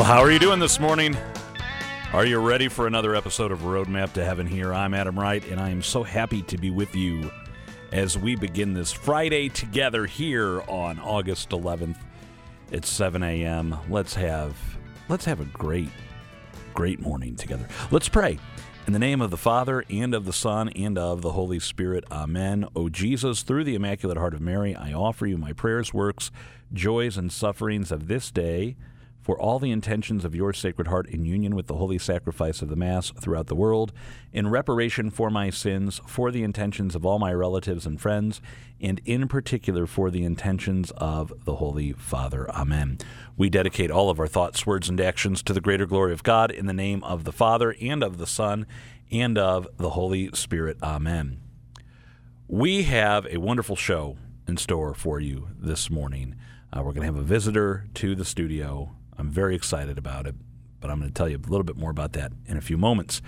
Well, how are you doing this morning? Are you ready for another episode of Roadmap to Heaven here? I'm Adam Wright, and I am so happy to be with you as we begin this Friday together here on August 11th at 7 a.m. Let's have let's have a great, great morning together. Let's pray. In the name of the Father, and of the Son, and of the Holy Spirit. Amen. O Jesus, through the Immaculate Heart of Mary, I offer you my prayers, works, joys, and sufferings of this day for all the intentions of your Sacred Heart in union with the holy sacrifice of the Mass throughout the world, in reparation for my sins, for the intentions of all my relatives and friends, and in particular for the intentions of the Holy Father. Amen. We dedicate all of our thoughts, words, and actions to the greater glory of God in the name of the Father, and of the Son, and of the Holy Spirit. Amen. We have a wonderful show in store for you this morning. Uh, we're going to have a visitor to the studio I'm very excited about it, but I'm going to tell you a little bit more about that in a few moments.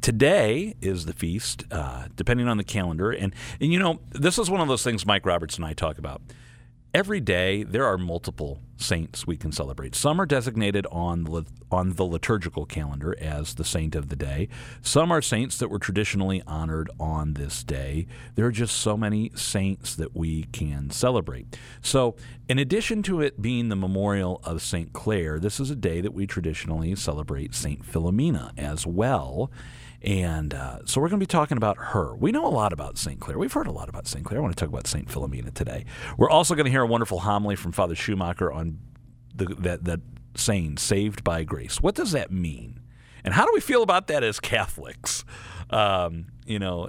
Today is the feast, uh, depending on the calendar. And, and, you know, this is one of those things Mike Roberts and I talk about every day there are multiple saints we can celebrate. Some are designated on the, on the liturgical calendar as the saint of the day. Some are saints that were traditionally honored on this day. There are just so many saints that we can celebrate. So, in addition to it being the memorial of St. Clare, this is a day that we traditionally celebrate St. Philomena as well. And uh, so we're going to be talking about her. We know a lot about St. Clare. We've heard a lot about St. Clare. I want to talk about St. Philomena today. We're also going to hear a wonderful homily from Father Schumacher on the, that, that saying, saved by grace. What does that mean? And how do we feel about that as Catholics? Um, you know,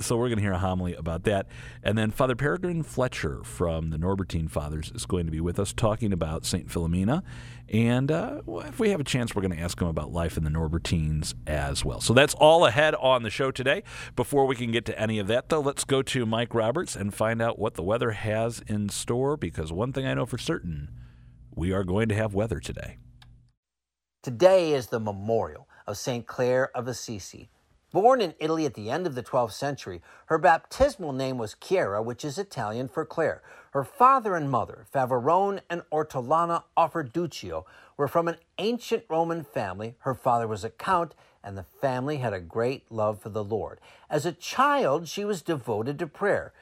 so we're going to hear a homily about that. And then Father Peregrine Fletcher from the Norbertine Fathers is going to be with us talking about St. Philomena. And uh, if we have a chance, we're going to ask him about life in the Norbertines as well. So that's all ahead on the show today. Before we can get to any of that, though, let's go to Mike Roberts and find out what the weather has in store because one thing I know for certain we are going to have weather today. Today is the memorial of St. Clare of Assisi Born in Italy at the end of the 12th century, her baptismal name was Chiara, which is Italian for Clare. Her father and mother, Favarone and Ortolana Offreduccio, were from an ancient Roman family. Her father was a count, and the family had a great love for the Lord. As a child, she was devoted to prayer.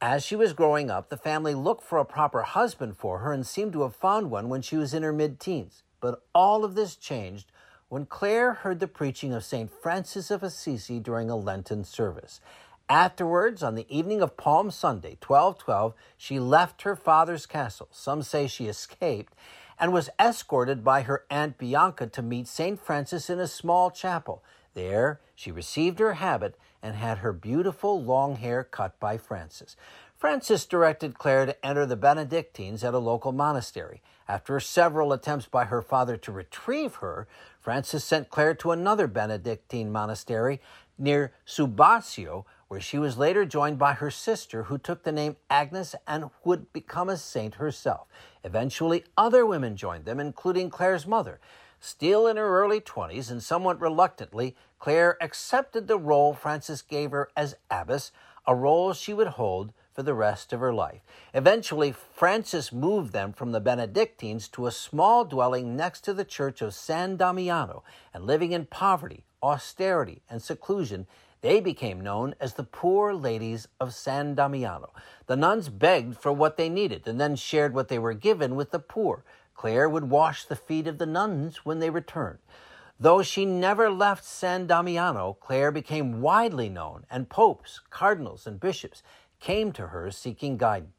As she was growing up, the family looked for a proper husband for her and seemed to have found one when she was in her mid teens. But all of this changed when Clare heard the preaching of St. Francis of Assisi during a Lenten service. Afterwards, on the evening of Palm Sunday, 1212, she left her father's castle. Some say she escaped and was escorted by her Aunt Bianca to meet St. Francis in a small chapel. There, she received her habit and had her beautiful long hair cut by Francis. Francis directed Clare to enter the Benedictines at a local monastery. After several attempts by her father to retrieve her, Francis sent Clare to another Benedictine monastery near Subasio, where she was later joined by her sister, who took the name Agnes and would become a saint herself. Eventually, other women joined them, including Clare's mother. Still in her early 20s and somewhat reluctantly, Clare accepted the role Francis gave her as abbess, a role she would hold for the rest of her life. Eventually, Francis moved them from the Benedictines to a small dwelling next to the church of San Damiano, and living in poverty, austerity, and seclusion, they became known as the Poor Ladies of San Damiano. The nuns begged for what they needed and then shared what they were given with the poor. Clare would wash the feet of the nuns when they returned. Though she never left San Damiano, Clare became widely known, and popes, cardinals, and bishops came to her seeking guidance.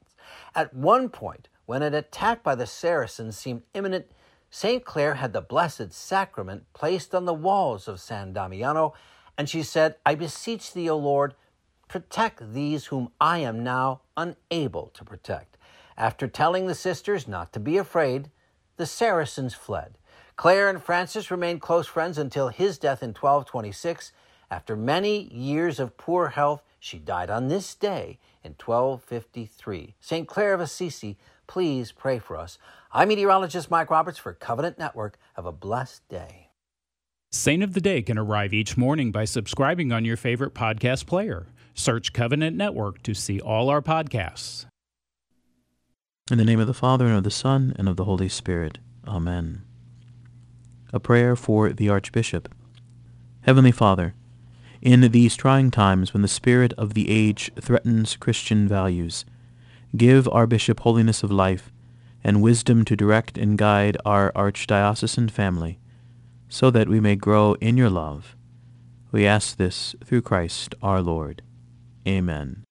At one point, when an attack by the Saracens seemed imminent, St. Clare had the Blessed Sacrament placed on the walls of San Damiano, and she said, I beseech thee, O Lord, protect these whom I am now unable to protect. After telling the sisters not to be afraid, the Saracens fled. Clare and Francis remained close friends until his death in 1226. After many years of poor health, she died on this day in 1253. St. Clare of Assisi, please pray for us. I'm meteorologist Mike Roberts for Covenant Network. Have a blessed day. Saint of the Day can arrive each morning by subscribing on your favorite podcast player. Search Covenant Network to see all our podcasts. In the name of the Father, and of the Son, and of the Holy Spirit. Amen. A prayer for the Archbishop. Heavenly Father, in these trying times when the spirit of the age threatens Christian values, give our bishop holiness of life and wisdom to direct and guide our archdiocesan family, so that we may grow in your love. We ask this through Christ our Lord. Amen.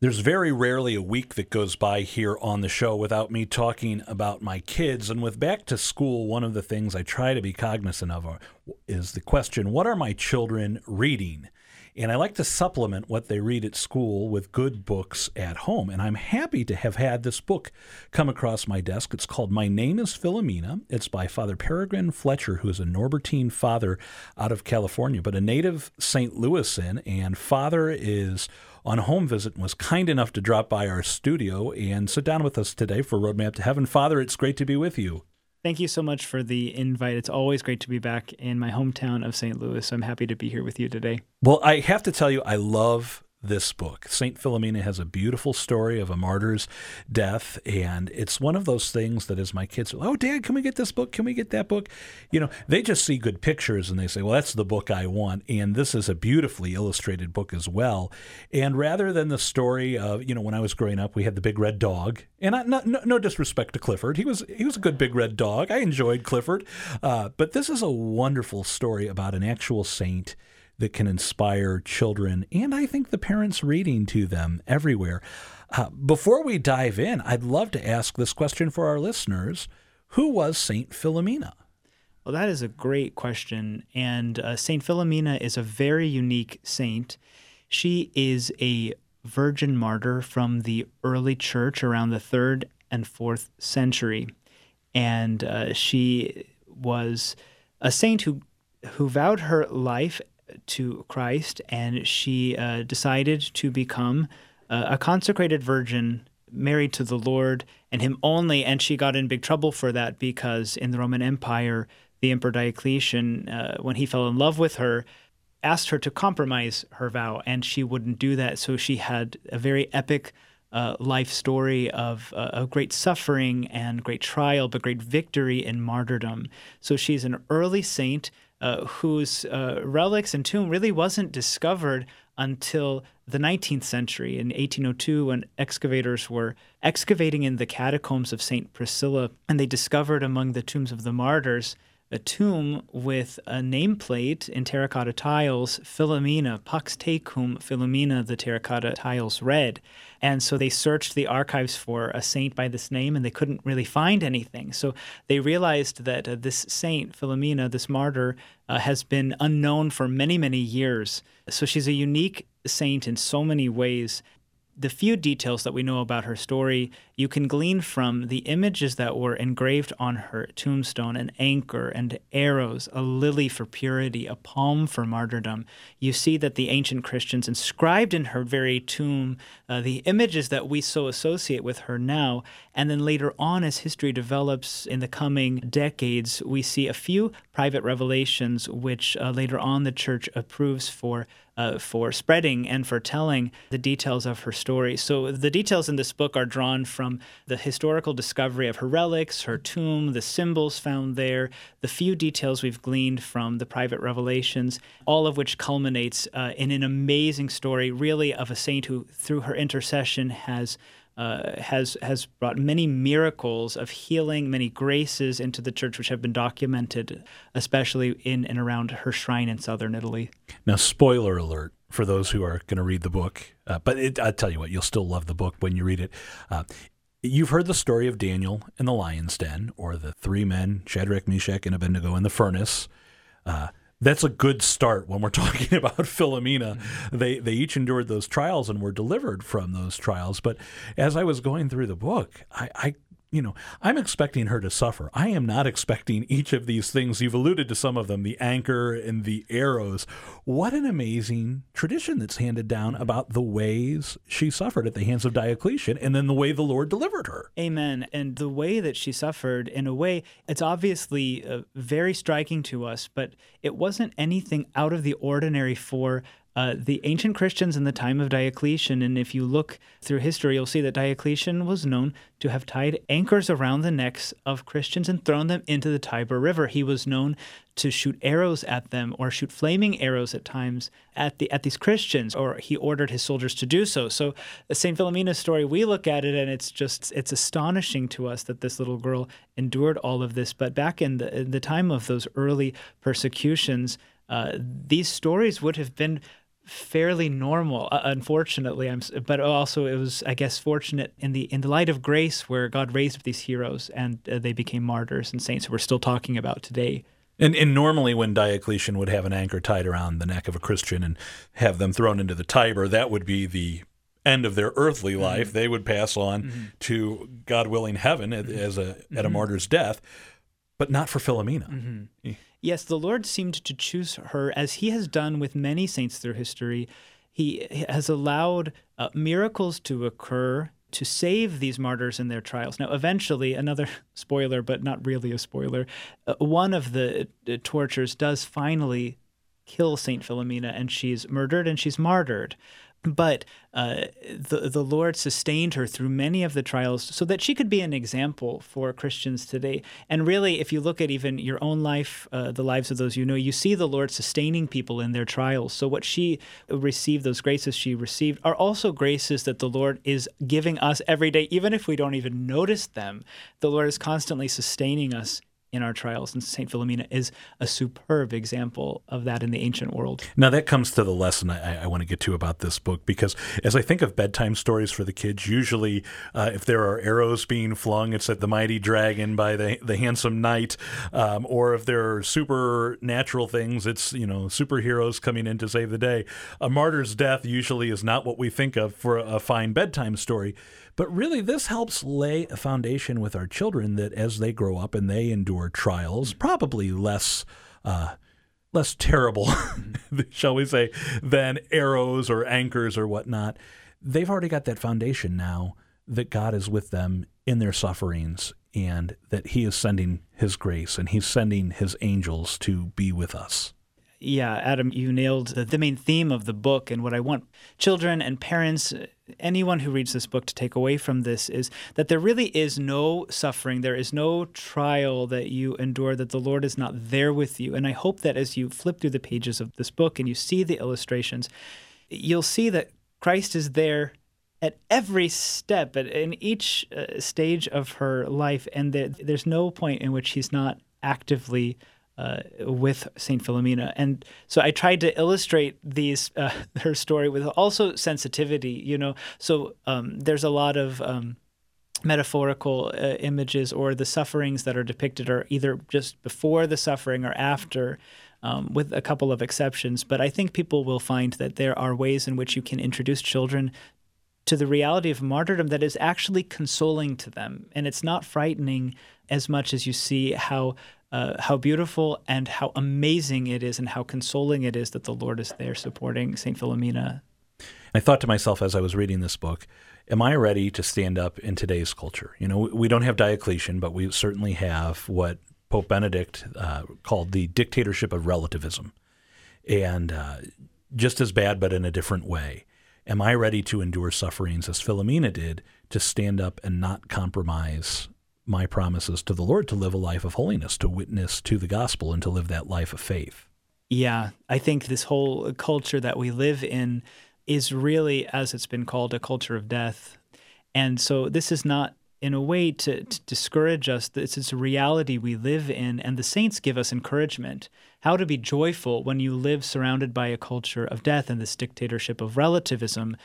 There's very rarely a week that goes by here on the show without me talking about my kids. And with back to school, one of the things I try to be cognizant of is the question what are my children reading? And I like to supplement what they read at school with good books at home. And I'm happy to have had this book come across my desk. It's called My Name is Philomena. It's by Father Peregrine Fletcher, who is a Norbertine father out of California, but a native St. Louisan. And father is on a home visit and was kind enough to drop by our studio and sit down with us today for Roadmap to Heaven. Father, it's great to be with you. Thank you so much for the invite. It's always great to be back in my hometown of St. Louis. I'm happy to be here with you today. Well, I have to tell you, I love this book. St. Philomena has a beautiful story of a martyr's death, and it's one of those things that as my kids, oh, Dad, can we get this book? Can we get that book? You know, they just see good pictures and they say, well, that's the book I want. And this is a beautifully illustrated book as well. And rather than the story of, you know, when I was growing up, we had the big red dog, and I, no, no, disrespect to Clifford, he was he was a good big red dog. I enjoyed Clifford, uh, but this is a wonderful story about an actual saint that can inspire children and I think the parents reading to them everywhere. Uh, before we dive in, I'd love to ask this question for our listeners Who was St. Philomena? Well, that is a great question. And uh, St. Philomena is a very unique saint. She is a virgin martyr from the early church around the third and fourth century. And uh, she was a saint who, who vowed her life to Christ, and she uh, decided to become uh, a consecrated virgin married to the Lord and Him only. And she got in big trouble for that because in the Roman Empire, the Emperor Diocletian, uh, when he fell in love with her, asked her to compromise her vow, and she wouldn't do that. So she had a very epic uh, life story of, uh, of great suffering and great trial, but great victory in martyrdom. So she's an early saint uh, whose uh, relics and tomb really wasn't discovered until the 19th century in 1802 when excavators were excavating in the catacombs of St. Priscilla and they discovered among the tombs of the martyrs a tomb with a nameplate in terracotta tiles, Philomena, Pax Tecum Philomena, the terracotta tiles read. And so they searched the archives for a saint by this name and they couldn't really find anything. So they realized that uh, this saint, Philomena, this martyr, uh, has been unknown for many, many years. So she's a unique saint in so many ways the few details that we know about her story, you can glean from the images that were engraved on her tombstone an anchor and arrows, a lily for purity, a palm for martyrdom. You see that the ancient Christians inscribed in her very tomb uh, the images that we so associate with her now. And then later on, as history develops in the coming decades, we see a few private revelations which uh, later on the church approves for uh, for spreading and for telling the details of her story. So the details in this book are drawn from the historical discovery of her relics, her tomb, the symbols found there, the few details we've gleaned from the private revelations, all of which culminates uh, in an amazing story, really, of a saint who, through her intercession, has. Uh, has has brought many miracles of healing, many graces into the church, which have been documented, especially in and around her shrine in southern Italy. Now, spoiler alert for those who are going to read the book, uh, but it, I tell you what, you'll still love the book when you read it. Uh, you've heard the story of Daniel in the lion's den, or the three men, Shadrach, Meshach, and Abednego, in the furnace. Uh, that's a good start when we're talking about Philomena. Mm-hmm. They they each endured those trials and were delivered from those trials. But as I was going through the book, I, I you know, I'm expecting her to suffer. I am not expecting each of these things. You've alluded to some of them, the anchor and the arrows. What an amazing tradition that's handed down about the ways she suffered at the hands of Diocletian and then the way the Lord delivered her. Amen. And the way that she suffered, in a way, it's obviously uh, very striking to us, but it wasn't anything out of the ordinary for uh, the ancient Christians in the time of Diocletian, and if you look through history, you'll see that Diocletian was known to have tied anchors around the necks of Christians and thrown them into the Tiber River. He was known to shoot arrows at them or shoot flaming arrows at times at the at these Christians, or he ordered his soldiers to do so. So, the Saint Philomena's story, we look at it and it's just it's astonishing to us that this little girl endured all of this. But back in the in the time of those early persecutions, uh, these stories would have been fairly normal. Uh, unfortunately, I'm, but also it was, I guess, fortunate in the in the light of grace, where God raised up these heroes and uh, they became martyrs and saints who we're still talking about today. And, and normally, when Diocletian would have an anchor tied around the neck of a Christian and have them thrown into the Tiber, that would be the end of their earthly mm-hmm. life. They would pass on mm-hmm. to God willing heaven as a at a mm-hmm. martyr's death, but not for Philomena. Yes, the Lord seemed to choose her as he has done with many saints through history. He has allowed uh, miracles to occur to save these martyrs in their trials. Now, eventually, another spoiler, but not really a spoiler, uh, one of the uh, tortures does finally kill Saint Philomena, and she's murdered and she's martyred. But uh, the the Lord sustained her through many of the trials, so that she could be an example for Christians today. And really, if you look at even your own life, uh, the lives of those you know, you see the Lord sustaining people in their trials. So what she received, those graces she received, are also graces that the Lord is giving us every day, even if we don't even notice them. The Lord is constantly sustaining us in our trials. And St. Philomena is a superb example of that in the ancient world. Now, that comes to the lesson I, I want to get to about this book because as I think of bedtime stories for the kids, usually uh, if there are arrows being flung, it's at the mighty dragon by the, the handsome knight. Um, or if there are supernatural things, it's, you know, superheroes coming in to save the day. A martyr's death usually is not what we think of for a fine bedtime story. But really, this helps lay a foundation with our children that as they grow up and they endure trials, probably less. Uh, less terrible, shall we say, than arrows or anchors or whatnot. They've already got that foundation now that God is with them in their sufferings and that He is sending His grace and He's sending His angels to be with us. Yeah, Adam, you nailed the, the main theme of the book. And what I want children and parents, anyone who reads this book to take away from this is that there really is no suffering, there is no trial that you endure, that the Lord is not there with you. And I hope that as you flip through the pages of this book and you see the illustrations, you'll see that Christ is there at every step, at, in each uh, stage of her life. And that there's no point in which he's not actively uh, with Saint Philomena, and so I tried to illustrate these uh, her story with also sensitivity. You know, so um, there's a lot of um, metaphorical uh, images or the sufferings that are depicted are either just before the suffering or after. Um, with a couple of exceptions, but I think people will find that there are ways in which you can introduce children to the reality of martyrdom that is actually consoling to them. And it's not frightening as much as you see how uh, how beautiful and how amazing it is and how consoling it is that the Lord is there supporting St. Philomena. I thought to myself as I was reading this book, am I ready to stand up in today's culture? You know, we don't have Diocletian, but we certainly have what Pope Benedict uh, called the dictatorship of relativism. And uh, just as bad, but in a different way. Am I ready to endure sufferings as Philomena did to stand up and not compromise my promises to the Lord to live a life of holiness, to witness to the gospel, and to live that life of faith. Yeah, I think this whole culture that we live in is really, as it's been called, a culture of death. And so this is not in a way to, to discourage us. This is a reality we live in, and the saints give us encouragement how to be joyful when you live surrounded by a culture of death and this dictatorship of relativism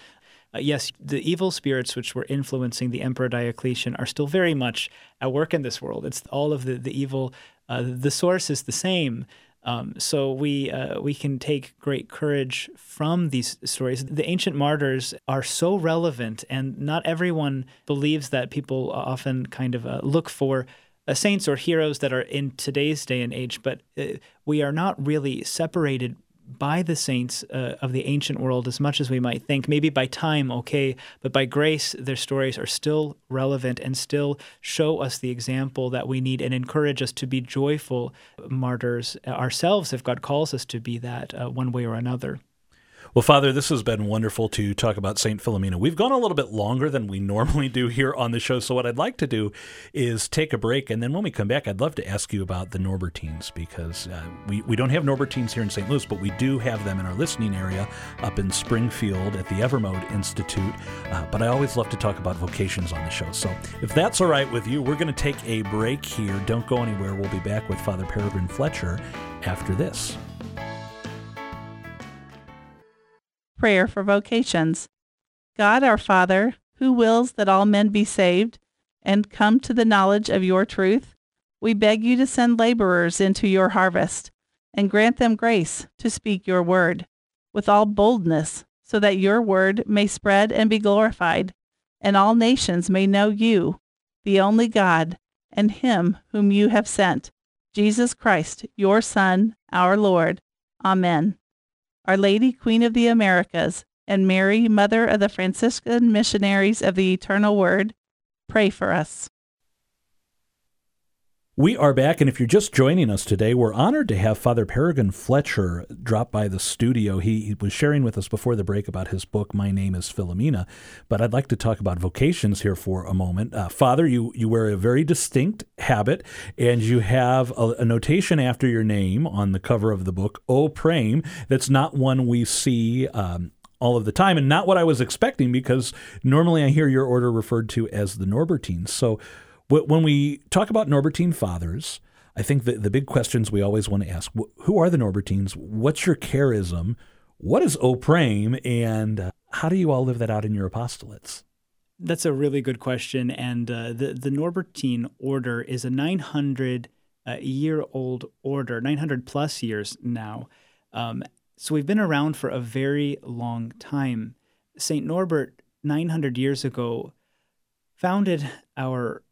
uh, yes, the evil spirits which were influencing the Emperor Diocletian are still very much at work in this world. It's all of the, the evil, uh, the source is the same. Um, so we uh, we can take great courage from these stories. The ancient martyrs are so relevant, and not everyone believes that. People often kind of uh, look for uh, saints or heroes that are in today's day and age, but uh, we are not really separated by the saints uh, of the ancient world as much as we might think. Maybe by time, okay, but by grace, their stories are still relevant and still show us the example that we need and encourage us to be joyful martyrs ourselves if God calls us to be that uh, one way or another. Well, Father, this has been wonderful to talk about St. Philomena. We've gone a little bit longer than we normally do here on the show. So, what I'd like to do is take a break. And then when we come back, I'd love to ask you about the Norbertines because uh, we, we don't have Norbertines here in St. Louis, but we do have them in our listening area up in Springfield at the Evermode Institute. Uh, but I always love to talk about vocations on the show. So, if that's all right with you, we're going to take a break here. Don't go anywhere. We'll be back with Father Peregrine Fletcher after this. Prayer for Vocations. God our Father, who wills that all men be saved and come to the knowledge of your truth, we beg you to send laborers into your harvest and grant them grace to speak your word with all boldness, so that your word may spread and be glorified, and all nations may know you, the only God, and him whom you have sent, Jesus Christ, your Son, our Lord. Amen. Our Lady, Queen of the Americas, and Mary, Mother of the Franciscan Missionaries of the Eternal Word, pray for us. We are back, and if you're just joining us today, we're honored to have Father Peregrine Fletcher drop by the studio. He, he, was sharing with us before the break about his book, My Name is Philomena, but I'd like to talk about vocations here for a moment. Uh, Father, you, you wear a very distinct habit, and you have a, a, notation after your name on the cover of the book, O Praem. That's not one we see. Um, all of the time, and not what I was expecting because normally I hear your order referred to as the Norbertines. So, when we talk about Norbertine fathers, I think the, the big questions we always want to ask who are the Norbertines? What's your charism? What is O Praem? And uh, how do you all live that out in your apostolates? That's a really good question. And uh, the, the Norbertine order is a 900 uh, year old order, 900 plus years now. Um, so we've been around for a very long time. St. Norbert, 900 years ago, founded our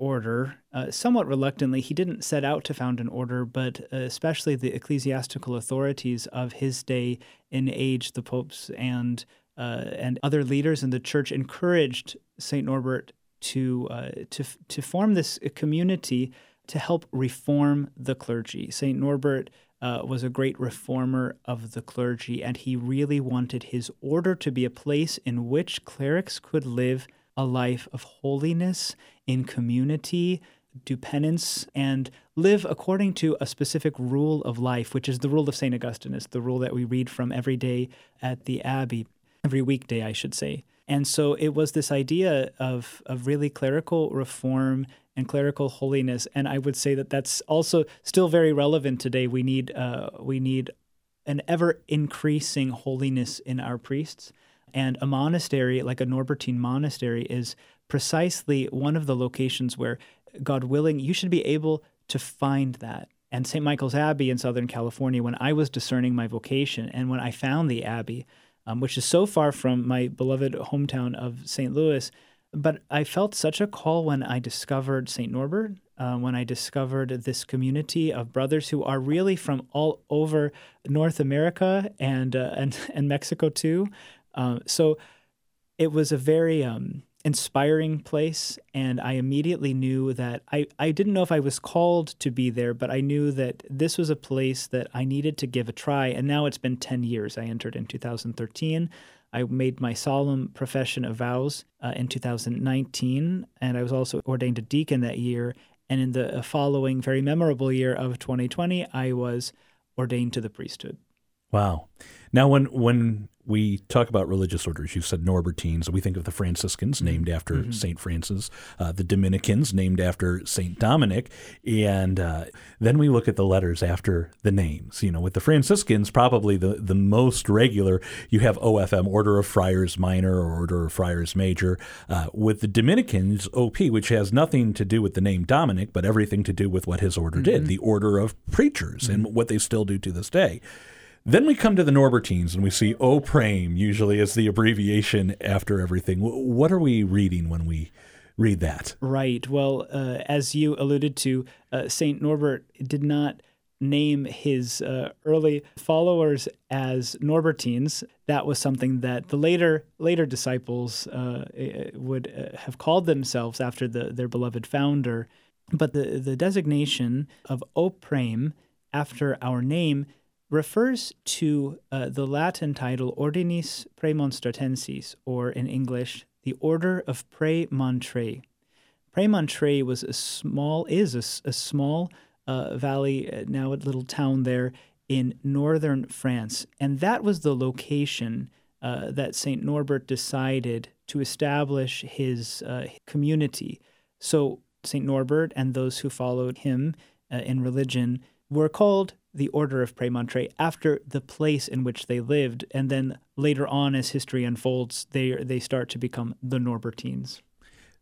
order. Uh, somewhat reluctantly, he didn't set out to found an order, but uh, especially the ecclesiastical authorities of his day and age, the popes and uh, and other leaders in the church, encouraged Saint Norbert to uh, to to form this community to help reform the clergy. Saint Norbert. Uh, was a great reformer of the clergy, and he really wanted his order to be a place in which clerics could live a life of holiness in community, do penance, and live according to a specific rule of life, which is the rule of St. Augustine. It's the rule that we read from every day at the Abbey, every weekday, I should say. And so it was this idea of, of really clerical reform and clerical holiness. And I would say that that's also still very relevant today. We need, uh, we need an ever increasing holiness in our priests. And a monastery, like a Norbertine monastery, is precisely one of the locations where, God willing, you should be able to find that. And St. Michael's Abbey in Southern California, when I was discerning my vocation and when I found the Abbey, um, which is so far from my beloved hometown of St. Louis, but I felt such a call when I discovered St. Norbert, uh, when I discovered this community of brothers who are really from all over North America and uh, and and Mexico too, um, so it was a very um, inspiring place, and I immediately knew that I, I didn't know if I was called to be there, but I knew that this was a place that I needed to give a try. And now it's been 10 years. I entered in 2013. I made my solemn profession of vows uh, in 2019, and I was also ordained a deacon that year. And in the following very memorable year of 2020, I was ordained to the priesthood. Wow. Now, when when we talk about religious orders, you said Norbertines. We think of the Franciscans, mm-hmm. named after mm-hmm. Saint Francis, uh, the Dominicans, named after Saint Dominic, and uh, then we look at the letters after the names. You know, with the Franciscans, probably the the most regular. You have OFM, Order of Friars Minor or Order of Friars Major. Uh, with the Dominicans, OP, which has nothing to do with the name Dominic, but everything to do with what his order mm-hmm. did, the Order of Preachers, and mm-hmm. what they still do to this day. Then we come to the Norbertines and we see O Praem usually as the abbreviation after everything. What are we reading when we read that? Right. Well, uh, as you alluded to, uh, Saint Norbert did not name his uh, early followers as Norbertines. That was something that the later later disciples uh, would uh, have called themselves after the, their beloved founder. But the the designation of O Praem after our name refers to uh, the Latin title Ordinis Praemonstratensis, or in English, the Order of Premontre. Premontre was a small, is a, a small uh, valley, uh, now a little town there in northern France, and that was the location uh, that Saint Norbert decided to establish his uh, community. So Saint Norbert and those who followed him uh, in religion were called the Order of Premontre after the place in which they lived, and then later on, as history unfolds, they they start to become the Norbertines.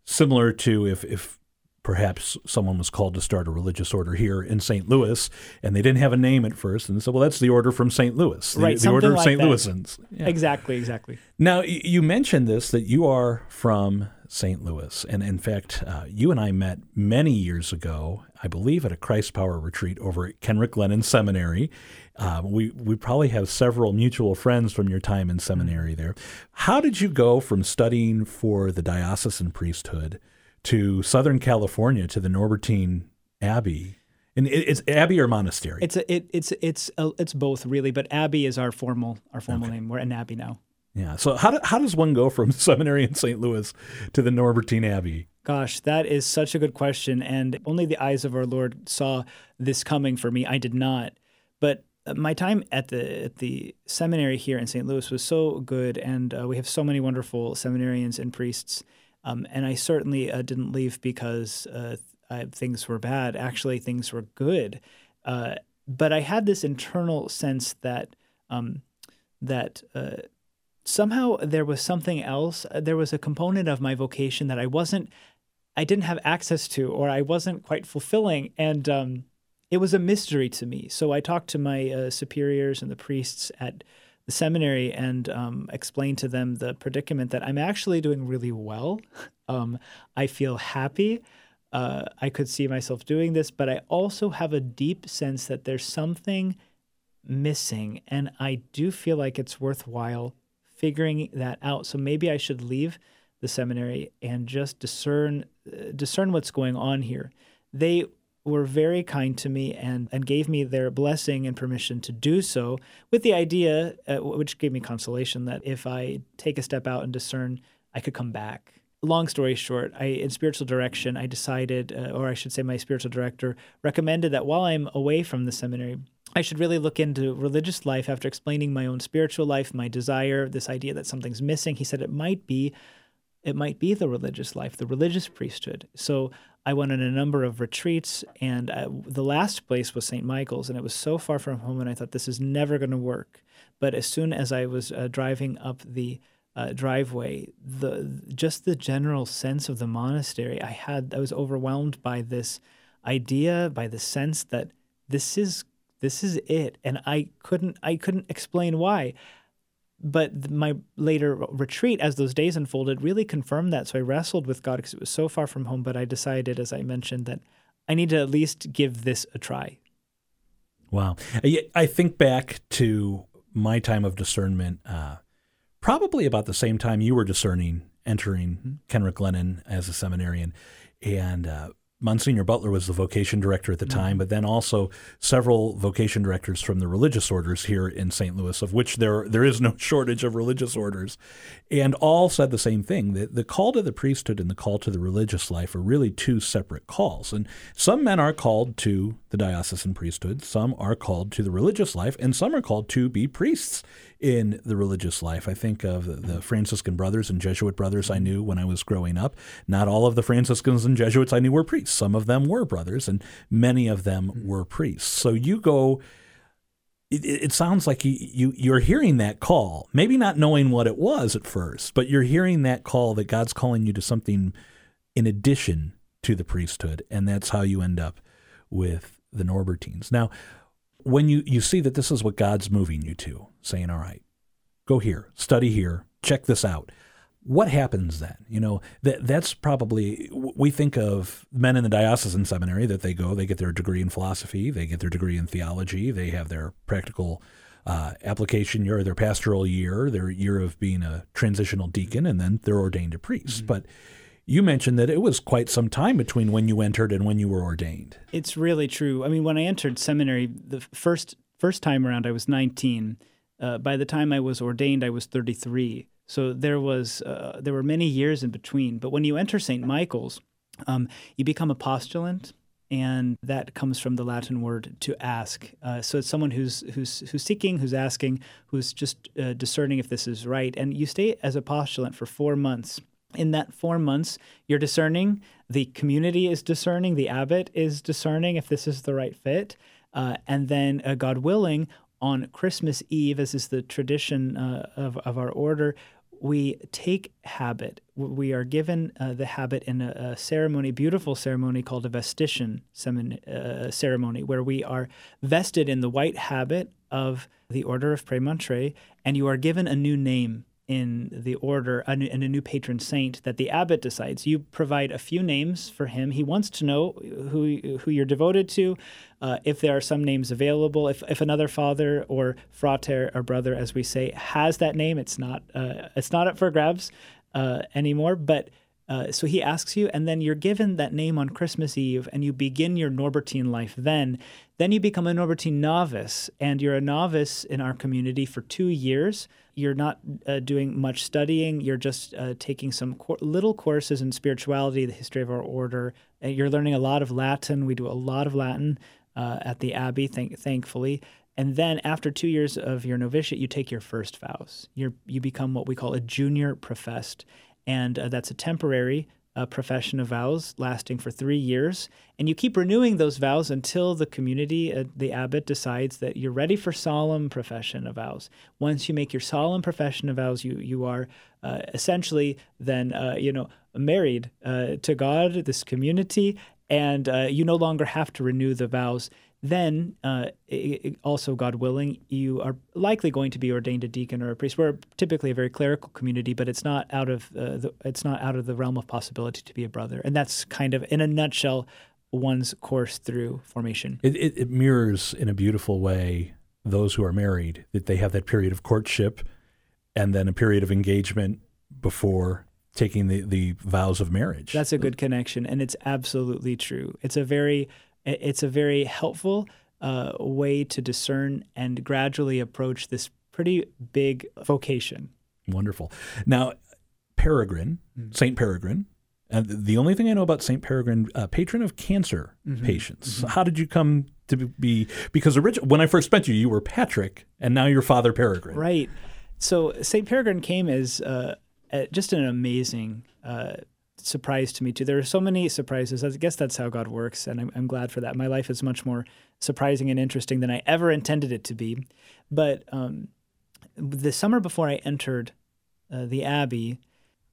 Similar to if if perhaps someone was called to start a religious order here in St. Louis, and they didn't have a name at first, and they said, "Well, that's the order from St. Louis, the, right? the order of like St. Louisans." Yeah. Exactly, exactly. Now, you mentioned this that you are from St. Louis, and in fact, uh, you and I met many years ago, I believe, at a Christ Power retreat over at Kenrick Glennon Seminary. Uh, we we probably have several mutual friends from your time in seminary there. How did you go from studying for the diocesan priesthood? to Southern California to the Norbertine Abbey. And it's abbey or monastery. It's a, it, it's it's a, it's both really, but abbey is our formal our formal okay. name. We're an abbey now. Yeah. So how do, how does one go from seminary in St. Louis to the Norbertine Abbey? Gosh, that is such a good question, and only the eyes of our Lord saw this coming for me. I did not, but uh, my time at the at the seminary here in St. Louis was so good, and uh, we have so many wonderful seminarians and priests. Um, and I certainly uh, didn't leave because uh, I, things were bad. Actually, things were good. Uh, but I had this internal sense that um, that uh, somehow there was something else. Uh, there was a component of my vocation that I wasn't, I didn't have access to, or I wasn't quite fulfilling, and um, it was a mystery to me. So I talked to my uh, superiors and the priests at the seminary and um, explain to them the predicament that I'm actually doing really well. Um, I feel happy. Uh, I could see myself doing this, but I also have a deep sense that there's something missing, and I do feel like it's worthwhile figuring that out. So maybe I should leave the seminary and just discern discern what's going on here. They were very kind to me and, and gave me their blessing and permission to do so, with the idea, uh, which gave me consolation, that if I take a step out and discern, I could come back. Long story short, I in spiritual direction, I decided, uh, or I should say, my spiritual director recommended that while I'm away from the seminary, I should really look into religious life after explaining my own spiritual life, my desire, this idea that something's missing. He said it might be it might be the religious life, the religious priesthood. So I went on a number of retreats, and uh, the last place was St. Michael's, and it was so far from home, and I thought this is never going to work. But as soon as I was uh, driving up the uh, driveway, the just the general sense of the monastery, I had I was overwhelmed by this idea, by the sense that this is this is it, and I couldn't I couldn't explain why but my later retreat, as those days unfolded, really confirmed that. So I wrestled with God because it was so far from home. But I decided, as I mentioned, that I need to at least give this a try. Wow. I think back to my time of discernment, uh, probably about the same time you were discerning entering mm-hmm. Kenrick Glennon as a seminarian. And uh, Monsignor Butler was the vocation director at the time, mm-hmm. but then also several vocation directors from the religious orders here in St. Louis, of which there there is no shortage of religious orders, and all said the same thing: that the call to the priesthood and the call to the religious life are really two separate calls. And some men are called to the diocesan priesthood, some are called to the religious life, and some are called to be priests in the religious life. I think of the Franciscan brothers and Jesuit brothers I knew when I was growing up. Not all of the Franciscans and Jesuits I knew were priests. Some of them were brothers, and many of them hmm. were priests. So you go. It, it sounds like you, you you're hearing that call, maybe not knowing what it was at first, but you're hearing that call that God's calling you to something in addition to the priesthood, and that's how you end up with the Norbertines. Now, when you, you see that this is what God's moving you to, saying, all right, go here, study here, check this out. What happens then? You know, that that's probably we think of men in the diocesan seminary that they go, they get their degree in philosophy, they get their degree in theology, they have their practical uh, application year, their pastoral year, their year of being a transitional deacon, and then they're ordained a priest. Mm-hmm. But you mentioned that it was quite some time between when you entered and when you were ordained. It's really true. I mean, when I entered seminary, the first first time around, I was 19. Uh, by the time I was ordained, I was 33. So there was uh, there were many years in between. But when you enter St. Michael's, um, you become a postulant, and that comes from the Latin word to ask. Uh, so it's someone who's who's who's seeking, who's asking, who's just uh, discerning if this is right. And you stay as a postulant for four months. In that four months, you're discerning. The community is discerning. The abbot is discerning if this is the right fit. Uh, and then, uh, God willing, on Christmas Eve, as is the tradition uh, of, of our order, we take habit. We are given uh, the habit in a, a, ceremony, beautiful ceremony called a vestition uh, ceremony, where we are vested in the white habit of the Order of Premontre, and you are given a new name in the order and a new patron saint that the abbot decides. You provide a few names for him. He wants to know who who you're devoted to, uh, if there are some names available. If, if another father or frater or brother, as we say, has that name, it's not uh, it's not up for grabs uh, anymore. But uh, so he asks you, and then you're given that name on Christmas Eve, and you begin your Norbertine life then. Then you become a Norbertine novice, and you're a novice in our community for two years. You're not uh, doing much studying, you're just uh, taking some little courses in spirituality, the history of our order. you're learning a lot of Latin. We do a lot of Latin uh, at the Abbey, thank- thankfully. And then after two years of your novitiate, you take your first vows. you you become what we call a junior professed and uh, that's a temporary uh, profession of vows lasting for three years. And you keep renewing those vows until the community, uh, the abbot, decides that you're ready for solemn profession of vows. Once you make your solemn profession of vows, you you are uh, essentially then uh, you know married uh, to God, this community, and you no longer have to renew the vows then uh, also god willing you are likely going to be ordained a deacon or a priest. We're typically a very clerical community but it's not out of uh, the, it's not out of the realm of possibility to be a brother. And that's kind of in a nutshell one's course through formation. It, it, it mirrors in a beautiful way those who are married that they have that period of courtship and then a period of engagement before taking the, the vows of marriage. That's a good connection and it's absolutely true. It's a very it's a very helpful uh, way to discern and gradually approach this pretty big vocation. Wonderful. Now, Peregrine, mm-hmm. Saint Peregrine, and the only thing I know about Saint Peregrine, uh, patron of cancer mm-hmm. patients. Mm-hmm. How did you come to be? Because originally, when I first met you, you were Patrick, and now you're Father Peregrine. Right. So Saint Peregrine came as uh, just an amazing uh, surprise to me too. There are so many surprises. I guess that's how God works, and I'm, I'm, glad for that. My life is much more surprising and interesting than I ever intended it to be. But um, the summer before I entered uh, the Abbey,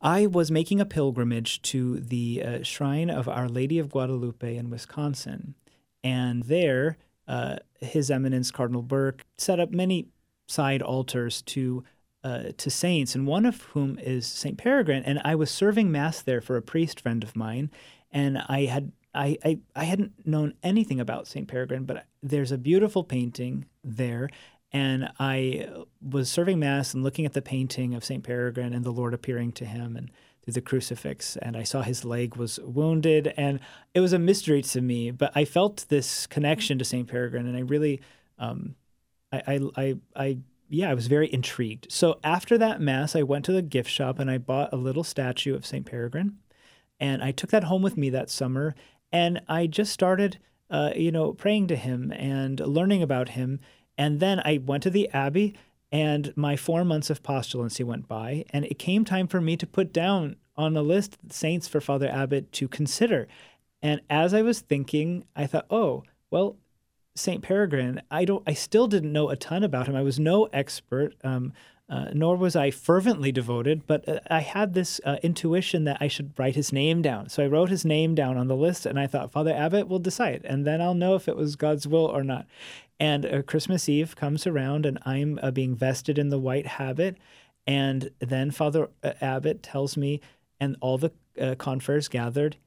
I was making a pilgrimage to the uh, shrine of Our Lady of Guadalupe in Wisconsin, and there, uh, His Eminence Cardinal Burke set up many side altars to uh, to saints, and one of whom is Saint Peregrine. And I was serving mass there for a priest friend of mine, and I had I, I, I hadn't known anything about Saint Peregrine, but there's a beautiful painting there, and I was serving mass and looking at the painting of Saint Peregrine and the Lord appearing to him and through the crucifix, and I saw his leg was wounded, and it was a mystery to me. But I felt this connection to Saint Peregrine, and I really, um, I, I, I, I yeah, I was very intrigued. So after that mass, I went to the gift shop and I bought a little statue of St. Peregrine. And I took that home with me that summer. And I just started, uh, you know, praying to him and learning about him. And then I went to the Abbey and my four months of postulancy went by. And it came time for me to put down on a list saints for Father Abbot to consider. And as I was thinking, I thought, oh, well, Saint Peregrine, I don't, I still didn't know a ton about him. I was no expert, um, uh, nor was I fervently devoted, but uh, I had this uh, intuition that I should write his name down. So I wrote his name down on the list, and I thought Father Abbot will decide, and then I'll know if it was God's will or not. And uh, Christmas Eve comes around, and I'm uh, being vested in the white habit, and then Father uh, Abbot tells me, and all the confreres gathered,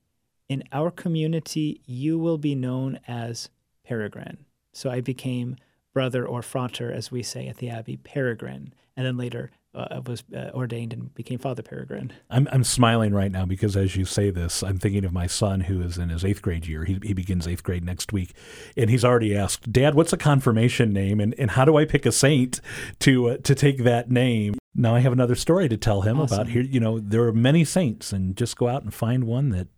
in our community, you will be known as Peregrine. So I became brother or frater, as we say at the Abbey, Peregrine, and then later uh, was uh, ordained and became Father Peregrine. I'm, I'm smiling right now because as you say this, I'm thinking of my son who is in his eighth grade year. He, he begins eighth grade next week. And he's already asked, Dad, what's a confirmation name? And, and how do I pick a saint to, uh, to take that name? Now I have another story to tell him Awesome. about here. You know, there are many saints, and just go out and find one that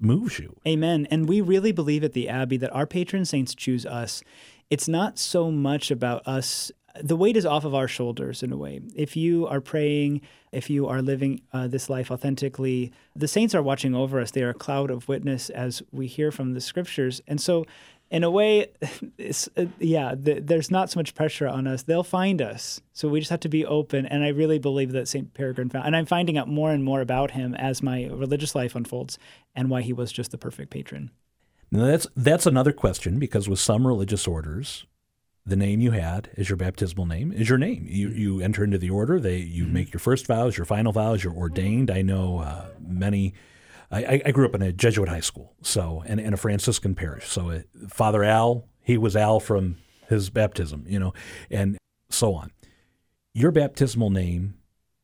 moves you. Amen. And we really believe at the Abbey that our patron saints choose us. It's not so much about us. The weight is off of our shoulders in a way. If you are praying, if you are living uh, this life authentically, the saints are watching over us. They are a cloud of witness as we hear from the scriptures. And so, in a way, it's, uh, yeah, th- there's not so much pressure on us. They'll find us. So we just have to be open. And I really believe that St. Peregrine found, and I'm finding out more and more about him as my religious life unfolds and why he was just the perfect patron. Now that's that's another question because with some religious orders, the name you had as your baptismal name is your name. You you enter into the order. They you make your first vows, your final vows. You're ordained. I know uh, many. I, I grew up in a Jesuit high school, so and, and a Franciscan parish. So uh, Father Al, he was Al from his baptism, you know, and so on. Your baptismal name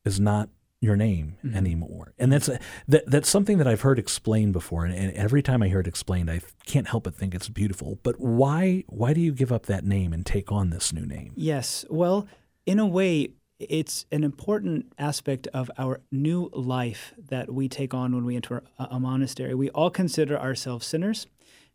is not your name anymore, and that's a, that, that's something that I've heard explained before. And, and every time I hear it explained, I can't help but think it's beautiful. But why why do you give up that name and take on this new name? Yes. Well, in a way, it's an important aspect of our new life that we take on when we enter a, monastery. We all consider ourselves sinners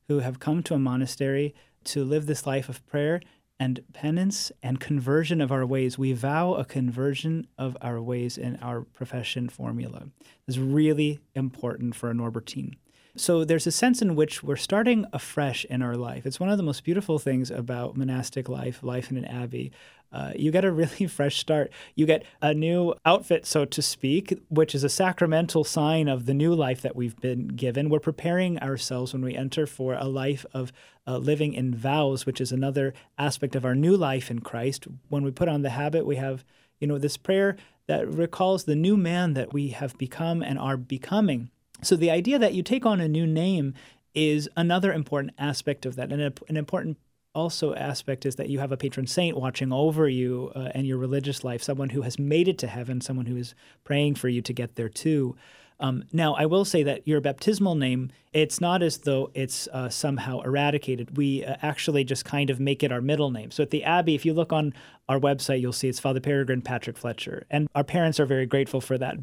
who have come to a monastery to live this life of prayer and penance and conversion of our ways. We vow a conversion of our ways in our profession formula. It's really important for a Norbertine. So there's a sense in which we're starting afresh in our life. It's one of the most beautiful things about monastic life, life in an abbey. Uh, you get a really fresh start. You get a new outfit, so to speak, which is a sacramental sign of the new life that we've been given. We're preparing ourselves when we enter for a life of uh, living in vows, which is another aspect of our new life in Christ. When we put on the habit, we have, you know, this prayer that recalls the new man that we have become and are becoming. So the idea that you take on a new name is another important aspect of that, and an important also aspect is that you have a patron saint watching over you uh, and your religious life, someone who has made it to heaven, someone who is praying for you to get there too. Um, now, I will say that your baptismal name, it's not as though it's uh, somehow eradicated. We uh, actually just kind of make it our middle name. So at the Abbey, if you look on our website, you'll see it's Father Peregrine Patrick Fletcher. And our parents are very grateful for that.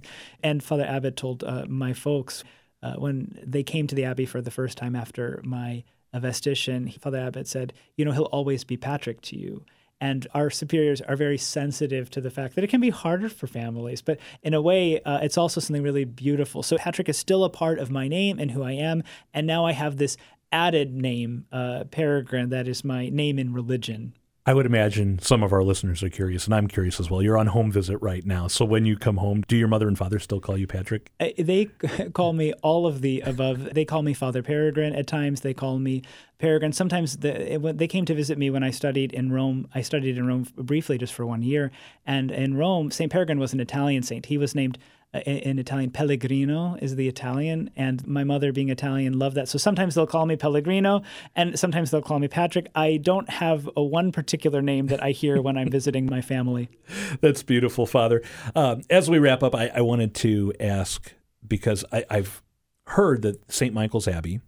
And Father Abbot told uh, my folks uh, when they came to the Abbey for the first time after my vestition, Father Abbot said, You know, he'll always be Patrick to you. And our superiors are very sensitive to the fact that it can be harder for families, but in a way, uh, it's also something really beautiful. So Patrick is still a part of my name and who I am, and now I have this added name, uh, Peregrine, that is my name in religion. I would imagine some of our listeners are curious, and I'm curious as well. You're on home visit right now. So when you come home, do your mother and father still call you Patrick? They call me all of the above. They call me Father Peregrine. At times, they call me Peregrine. Sometimes the, they came to visit me when I studied in Rome. I studied in Rome briefly, just for one year. And in Rome, Saint Peregrine was an Italian saint. He was named in in Italian Pellegrino is the Italian, and my mother being Italian loved that. So sometimes they'll call me Pellegrino, and sometimes they'll call me Patrick. I don't have a one particular name that I hear when I'm visiting my family. That's beautiful, Father. Um, as we wrap up, I, I wanted to ask because I, I've heard that St. Michael's Abbey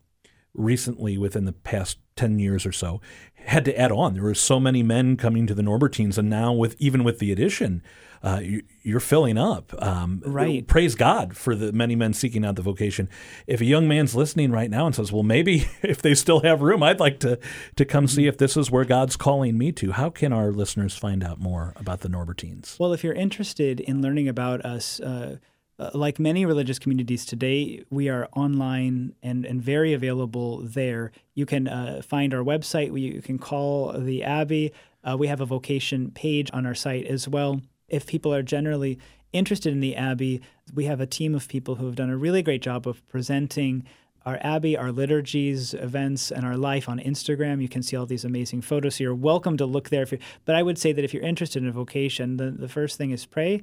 recently, within the past 10 years or so, had to add on. There were so many men coming to the Norbertines, and now with even with the addition, uh, you, you're filling up. Um, Right. Praise God for the many men seeking out the vocation. If a young man's listening right now and says, "Well, maybe if they still have room, I'd like to to come see if this is where God's calling me to," how can our listeners find out more about the Norbertines? Well, if you're interested in learning about us, uh, uh, like many religious communities today, we are online and, and very available there. You can uh, find our website, you can call the Abbey. Uh, we have a vocation page on our site as well. If people are generally interested in the Abbey, we have a team of people who have done a really great job of presenting our Abbey, our liturgies, events, and our life on Instagram. You can see all these amazing photos. So you're welcome to look there. But I would say that if you're interested in a vocation, the, the first thing is pray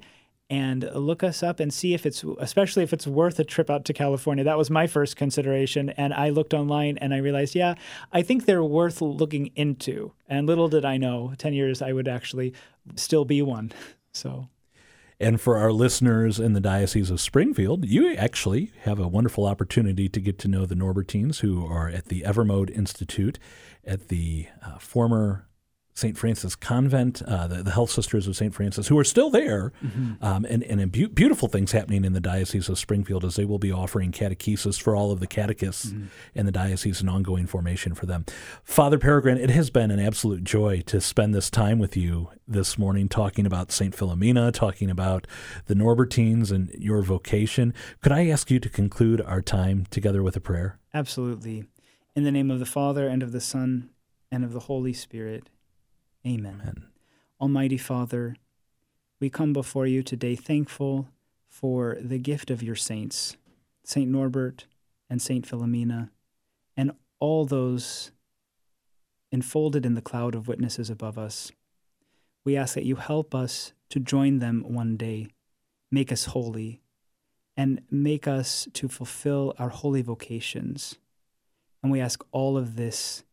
and look us up and see if it's, especially if it's worth a trip out to California. That was my first consideration. And I looked online and I realized, yeah, I think they're worth looking into. And little did I know, 10 years I would actually still be one. So. And for our listeners in the Diocese of Springfield, you actually have a wonderful opportunity to get to know the Norbertines who are at the Evermode Institute at the uh, former St. Francis Convent, uh, the, the, Health Sisters of St. Francis, who are still there, mm-hmm. um, and, and be- beautiful things happening in the Diocese of Springfield as they will be offering catechesis for all of the catechists mm-hmm. in the diocese and ongoing formation for them. Father Peregrine, it has been an absolute joy to spend this time with you this morning talking about St. Philomena, talking about the Norbertines and your vocation. Could I ask you to conclude our time together with a prayer? Absolutely. In the name of the Father, and of the Son, and of the Holy Spirit. Amen. Amen. Almighty Father, we come before you today thankful for the gift of your saints, St. Norbert and St. Philomena, and all those enfolded in the cloud of witnesses above us. We ask that you help us to join them one day, make us holy, and make us to fulfill our holy vocations. And we ask all of this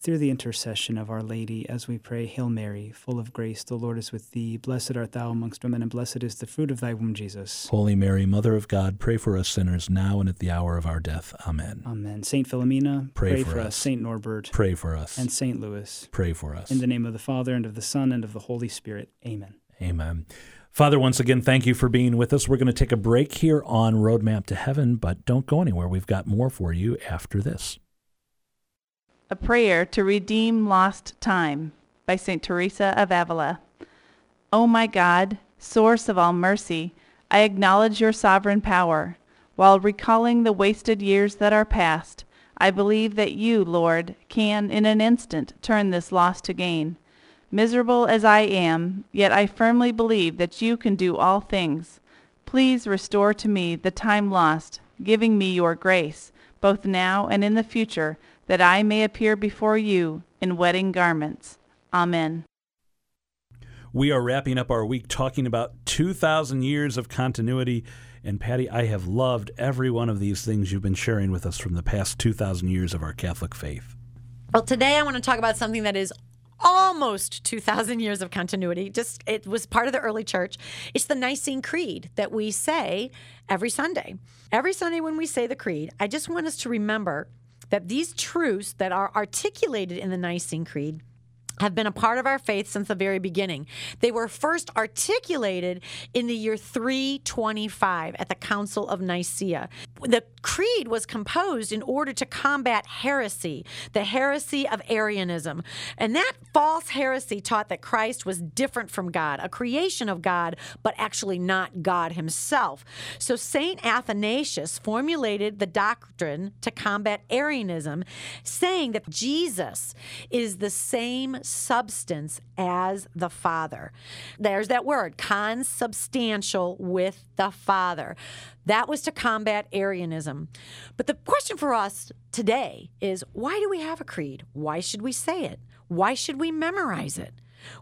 through the intercession of Our Lady, as we pray, Hail Mary, full of grace, the Lord is with thee. Blessed art thou amongst women, and blessed is the fruit of thy womb, Jesus. Holy Mary, Mother of God, pray for us sinners now and at the hour of our death. Amen. Amen. Saint Philomena, pray, pray for, for us. us. Saint Norbert, pray for us. And Saint Louis, pray for us. In the name of the Father, and of the Son, and of the Holy Spirit. Amen. Amen. Father, once again, thank you for being with us. We're going to take a break here on Roadmap to Heaven, but don't go anywhere. We've got more for you after this. A Prayer to Redeem Lost Time by St. Teresa of Avila. O my God, source of all mercy, I acknowledge your sovereign power. While recalling the wasted years that are past, I believe that you, Lord, can in an instant turn this loss to gain. Miserable as I am, yet I firmly believe that you can do all things. Please restore to me the time lost, giving me your grace, both now and in the future, that I may appear before you in wedding garments. Amen. We are wrapping up our week talking about 2,000 years of continuity. And Patty, I have loved every one of these things you've been sharing with us from the past 2,000 years of our Catholic faith. Well, today I want to talk about something that is almost 2000 years of continuity just it was part of the early church it's the nicene creed that we say every sunday every sunday when we say the creed i just want us to remember that these truths that are articulated in the Nicene Creed have been a part of our faith since the very beginning. They were first articulated in the year 325 at the Council of Nicaea. The creed was composed in order to combat heresy, the heresy of Arianism. And that false heresy taught that Christ was different from God, a creation of God, but actually not God himself. So St. Athanasius formulated the doctrine to combat Arianism, saying that Jesus is the same substance as the Father. There's that word, consubstantial with the Father. That was to combat Arianism. But the question for us today is why do we have a creed? Why should we say it? Why should we memorize it?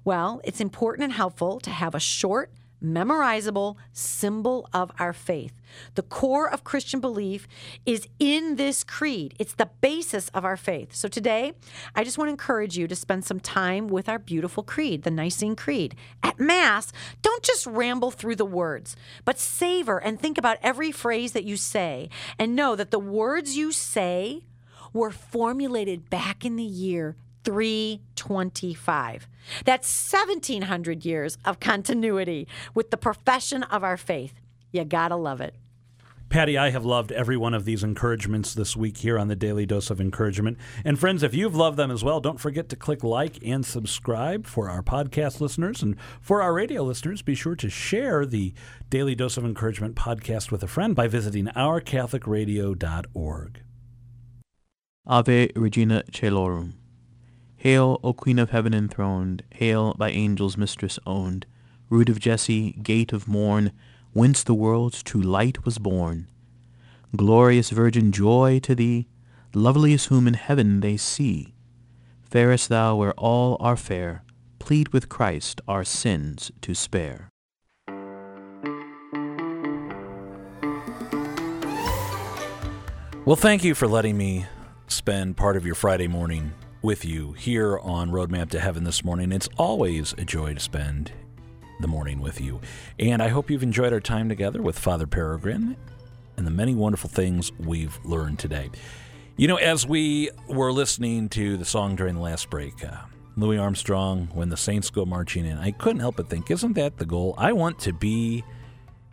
Well, it's important and helpful to have a short, memorizable symbol of our faith. The core of Christian belief is in this creed. It's the basis of our faith. So today, I just want to encourage you to spend some time with our beautiful creed, the Nicene Creed. At Mass, don't just ramble through the words, but savor and think about every phrase that you say and know that the words you say were formulated back in the year 325. That's 1700 years of continuity with the profession of our faith. You gotta love it. Patty, I have loved every one of these encouragements this week here on the Daily Dose of Encouragement. And friends, if you've loved them as well, don't forget to click like and subscribe for our podcast listeners. And for our radio listeners, be sure to share the Daily Dose of Encouragement podcast with a friend by visiting ourcatholicradio.org. Ave Regina Caelorum. Hail, O Queen of Heaven enthroned, hail, by angels mistress owned, root of Jesse, gate of morn, whence the world's true light was born. Glorious Virgin, joy to thee, loveliest whom in heaven they see. Fairest thou where all are fair, plead with Christ our sins to spare. Well, thank you for letting me spend part of your Friday morning with you here on Roadmap to Heaven this morning. It's always a joy to spend the morning with you. And I hope you've enjoyed our time together with Father Peregrine and the many wonderful things we've learned today. You know, as we were listening to the song during the last break, uh, Louis Armstrong, When the Saints Go Marching In, I couldn't help but think, isn't that the goal? I want to be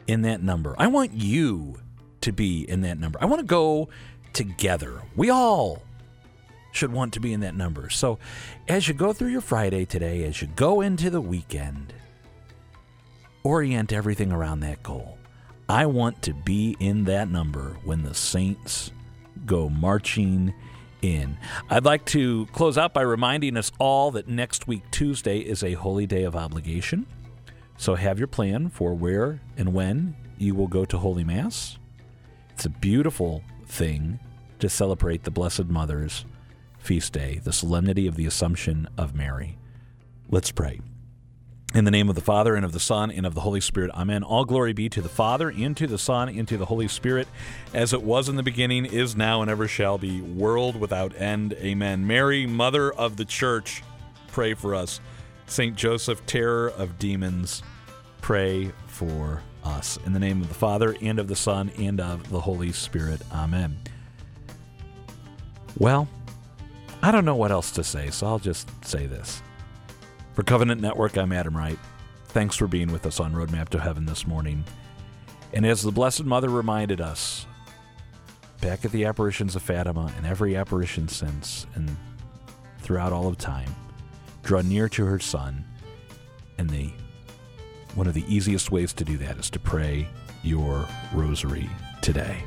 in that number. I want you to be in that number. I want to go together. We all should want to be in that number. So, as you go through your Friday today, as you go into the weekend, orient everything around that goal. I want to be in that number when the Saints go marching in. I'd like to close out by reminding us all that next week, Tuesday, is a holy day of obligation. So have your plan for where and when you will go to Holy Mass. It's a beautiful thing to celebrate the Blessed Mother's feast day, the solemnity of the Assumption of Mary. Let's pray. In the name of the Father, and of the Son, and of the Holy Spirit. Amen. All glory be to the Father, and to the Son, and to the Holy Spirit, as it was in the beginning, is now, and ever shall be, world without end. Amen. Mary, Mother of the Church, pray for us. Saint Joseph, terror of demons, pray for us. In the name of the Father, and of the Son, and of the Holy Spirit. Amen. Well, I don't know what else to say, so I'll just say this. For Covenant Network, I'm Adam Wright. Thanks for being with us on Roadmap to Heaven this morning. And as the Blessed Mother reminded us back at the apparitions of Fatima and every apparition since and throughout all of time, draw near to her Son. And the one of the easiest ways to do that is to pray your rosary today.